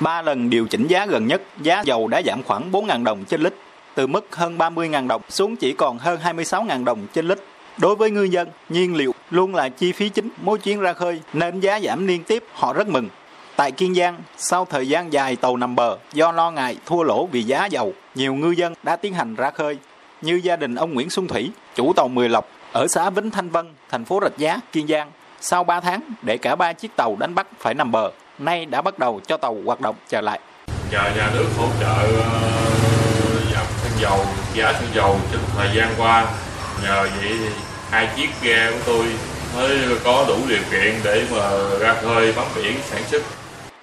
Ba lần điều chỉnh giá gần nhất, giá dầu đã giảm khoảng 4.000 đồng trên lít, từ mức hơn 30.000 đồng xuống chỉ còn hơn 26.000 đồng trên lít. Đối với ngư dân, nhiên liệu luôn là chi phí chính mỗi chuyến ra khơi nên giá giảm liên tiếp họ rất mừng. Tại Kiên Giang, sau thời gian dài tàu nằm bờ do lo ngại thua lỗ vì giá dầu, nhiều ngư dân đã tiến hành ra khơi. Như gia đình ông Nguyễn Xuân Thủy, chủ tàu Mười Lộc ở xã Vĩnh Thanh Vân, thành phố Rạch Giá, Kiên Giang. Sau 3 tháng để cả ba chiếc tàu đánh bắt phải nằm bờ, nay đã bắt đầu cho tàu hoạt động trở lại. Nhờ nhà nước hỗ trợ giảm xăng dầu, giá xăng dầu trong thời gian qua, nhờ vậy thì hai chiếc ghe của tôi mới có đủ điều kiện để mà ra khơi bám biển sản xuất.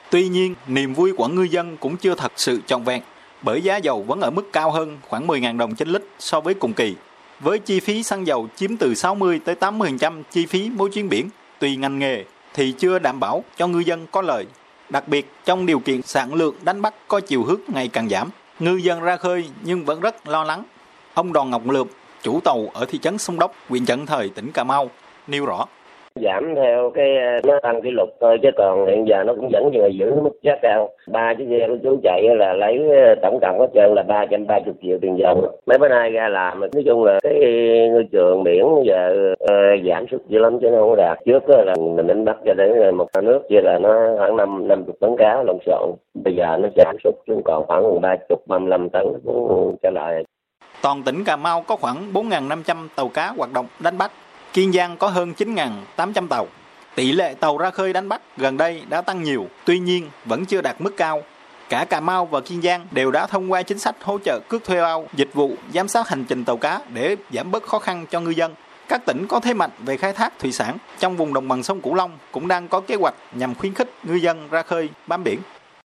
Tuy nhiên, niềm vui của ngư dân cũng chưa thật sự trọn vẹn, bởi giá dầu vẫn ở mức cao hơn khoảng 10.000 đồng trên lít so với cùng kỳ. Với chi phí xăng dầu chiếm từ 60 tới 80% chi phí mỗi chuyến biển, tùy ngành nghề, thì chưa đảm bảo cho ngư dân có lợi. Đặc biệt trong điều kiện sản lượng đánh bắt có chiều hướng ngày càng giảm, ngư dân ra khơi nhưng vẫn rất lo lắng. Ông Đoàn Ngọc Lượm, chủ tàu ở thị trấn Sông Đốc, huyện Trần Thời, tỉnh Cà Mau, nêu rõ giảm theo cái ờ, nó tăng kỷ lục thôi chứ còn hiện giờ nó cũng vẫn vừa giữ mức giá cao. Ba chiếc xe của chú chạy là lấy ờ, tổng cộng hết trơn là ba trăm ba chục triệu tiền dầu mấy bữa nay ra làm nói chung là cái ngư trường biển giờ uh, giảm sút dữ lắm chứ nó không đạt. Trước là mình đánh bắt cho đến một nước kia là nó khoảng năm năm chục tấn cá lồng xộn. Bây giờ nó giảm sút xuống còn khoảng ba chục ba mươi lăm tấn cũng trở lại. Toàn tỉnh Cà Mau có khoảng 4.500 tàu cá hoạt động đánh bắt. Kiên Giang có hơn 9.800 tàu. Tỷ lệ tàu ra khơi đánh bắt gần đây đã tăng nhiều, tuy nhiên vẫn chưa đạt mức cao. Cả Cà Mau và Kiên Giang đều đã thông qua chính sách hỗ trợ cước thuê bao, dịch vụ, giám sát hành trình tàu cá để giảm bớt khó khăn cho ngư dân. Các tỉnh có thế mạnh về khai thác thủy sản trong vùng đồng bằng sông Cửu Long cũng đang có kế hoạch nhằm khuyến khích ngư dân ra khơi bám biển.